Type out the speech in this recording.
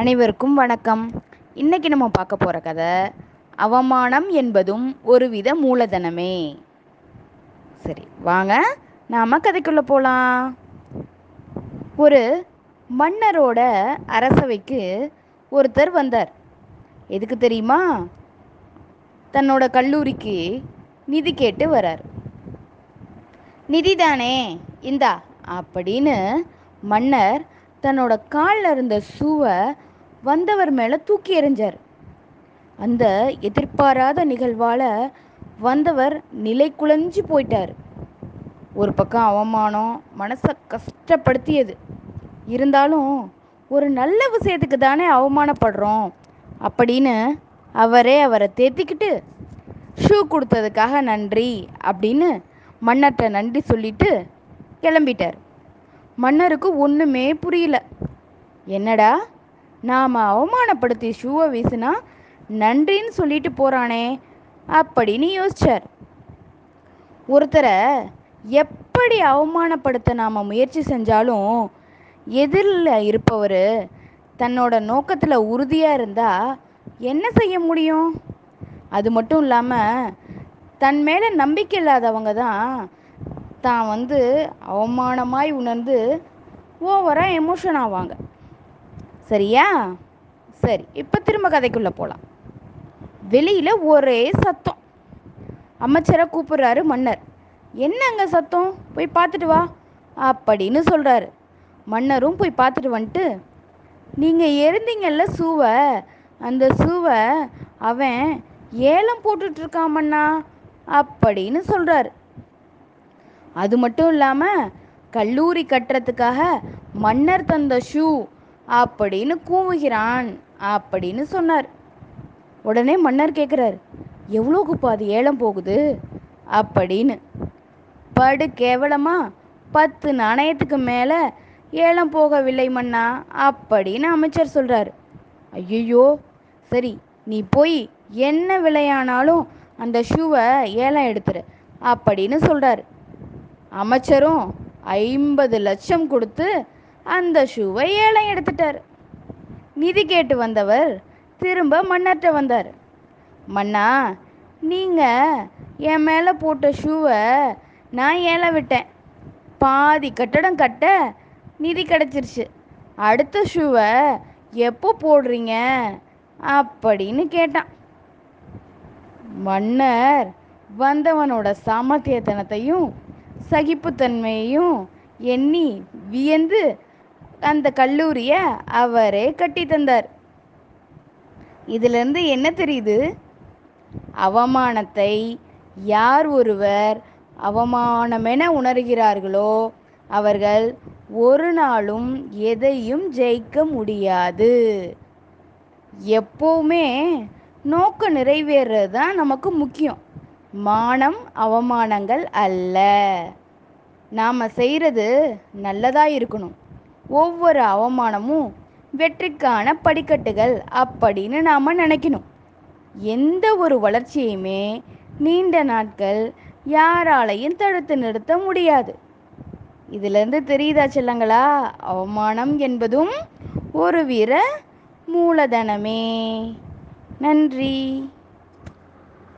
அனைவருக்கும் வணக்கம். இன்னைக்கு நம்ம பார்க்க போகிற கதை அவமானம் என்பதும் ஒருவித மூலதனமே. சரி வாங்க நாம் கதைக்குள்ளே போகலாம் ஒரு மன்னரோட அரசவைக்கு ஒருத்தர் வந்தார். எதுக்கு தெரியுமா? தன்னோட கல்லூரிக்கு நிதி கேட்டு வரார். நிதி தானே இந்தா அப்படின்னு மன்னர் தன்னோட காலில் இருந்த சூவை வந்தவர் மேலே தூக்கி எறிஞ்சார். அந்த எதிர்பாராத நிகழ்வால் வந்தவர் நிலை குலைஞ்சு போயிட்டார். ஒரு பக்கம் அவமானம் மனசை கஷ்டப்படுத்தியது. இருந்தாலும் ஒரு நல்ல விஷயத்துக்கு தானே அவமானப்படுறோம் அப்படின்னு அவரே அவரை தேத்திக்கிட்டு ஷூ கொடுத்ததுக்காக நன்றி அப்படின்னு மன்னர்கிட்ட நன்றி சொல்லிட்டு கிளம்பிட்டார். மன்னருக்கு ஒன்றுமே புரியல. என்னடா நாம் அவமானப்படுத்தி ஷூவை வீசினா நன்றின்னு சொல்லிட்டு போகிறானே அப்படின்னு யோசிச்சார். ஒருத்தரை எப்படி அவமானப்படுத்த நாம் முயற்சி செஞ்சாலும் எதிரில் இருப்பவர் தன்னோட நோக்கத்தில் உறுதியாக இருந்தால் என்ன செய்ய முடியும்? அது மட்டும் இல்லாமல் தன் மேலே நம்பிக்கை இல்லாதவங்க தான் தான் வந்து அவமானமாய் உணர்ந்து ஓவராக எமோஷன் ஆவாங்க. சரியா? சரி இப்போ திரும்ப கதைக்குள்ளே போகலாம் வெளியில் ஒரே சத்தம். அமைச்சரை கூப்பிடுறாரு மன்னர். என்னங்க சத்தம்? போய் பார்த்துட்டு வா. அப்படின்னு சொல்கிறாரு மன்னரும் போய் பார்த்துட்டு வந்துட்டு நீங்கள் எரிந்தீங்கல்ல சூவை? அந்த சூவை அவன் ஏலம் போட்டுட்ருக்கான் மன்னா அப்படின்னு சொல்கிறாரு அது மட்டும் இல்லாமல் கல்லூரி கட்டுறதுக்காக மன்னர் தந்த ஷூ அப்படின்னு கூவுகிறான் அப்படின்னு சொன்னார். உடனே மன்னர் கேட்குறாரு எவ்வளோக்குப்பா அது ஏலம் போகுது? அப்படின்னு. படு கேவலமா? பத்து நாணயத்துக்கு மேலே ஏலம் போகவில்லை மன்னா? அப்படின்னு அமைச்சர் சொல்கிறாரு ஐயோ சரி நீ போய் என்ன விலையானாலும் அந்த ஷூவை ஏலம் எடுத்துரு அப்படின்னு சொல்கிறாரு அமைச்சரும் ஐம்பது லட்சம் கொடுத்து அந்த ஷூவை ஏலம் எடுத்துட்டார். நிதி கேட்டு வந்தவர் திரும்ப மன்னர்கிட்ட வந்தார். மன்னா நீங்கள் என் மேலே போட்ட ஷூவை நான் ஏலம் விட்டேன். பாதி கட்டடம் கட்ட நிதி கிடச்சிருச்சு. அடுத்த ஷூவை எப்போ போடுறீங்க? அப்படின்னு கேட்டான். மன்னர் வந்தவனோட சாமர்த்தியத்தனத்தையும் சகிப்புத்தன்மையையும் எண்ணி வியந்து அந்த கல்லூரியை அவரே கட்டி தந்தார். இதிலிருந்து என்ன தெரியுது? அவமானத்தை யார் ஒருவர் அவமானமென உணர்கிறார்களோ அவர்கள் ஒரு நாளும் எதையும் ஜெயிக்க முடியாது. எப்போவுமே நோக்கம் நிறைவேறது தான் நமக்கு முக்கியம். மானம் அவமானங்கள் அல்ல. நாம் செய்கிறது நல்லதாக இருக்கணும். ஒவ்வொரு அவமானமும் வெற்றிக்கான படிக்கட்டுகள் அப்படின்னு நாம் நினைக்கணும். எந்த ஒரு வளர்ச்சியுமே நீண்ட நாட்கள் யாராலையும் தடுத்து நிறுத்த முடியாது. இதிலிருந்து தெரியுதா செல்லங்களா? அவமானம் என்பதும் ஒரு வீர மூலதனமே. நன்றி.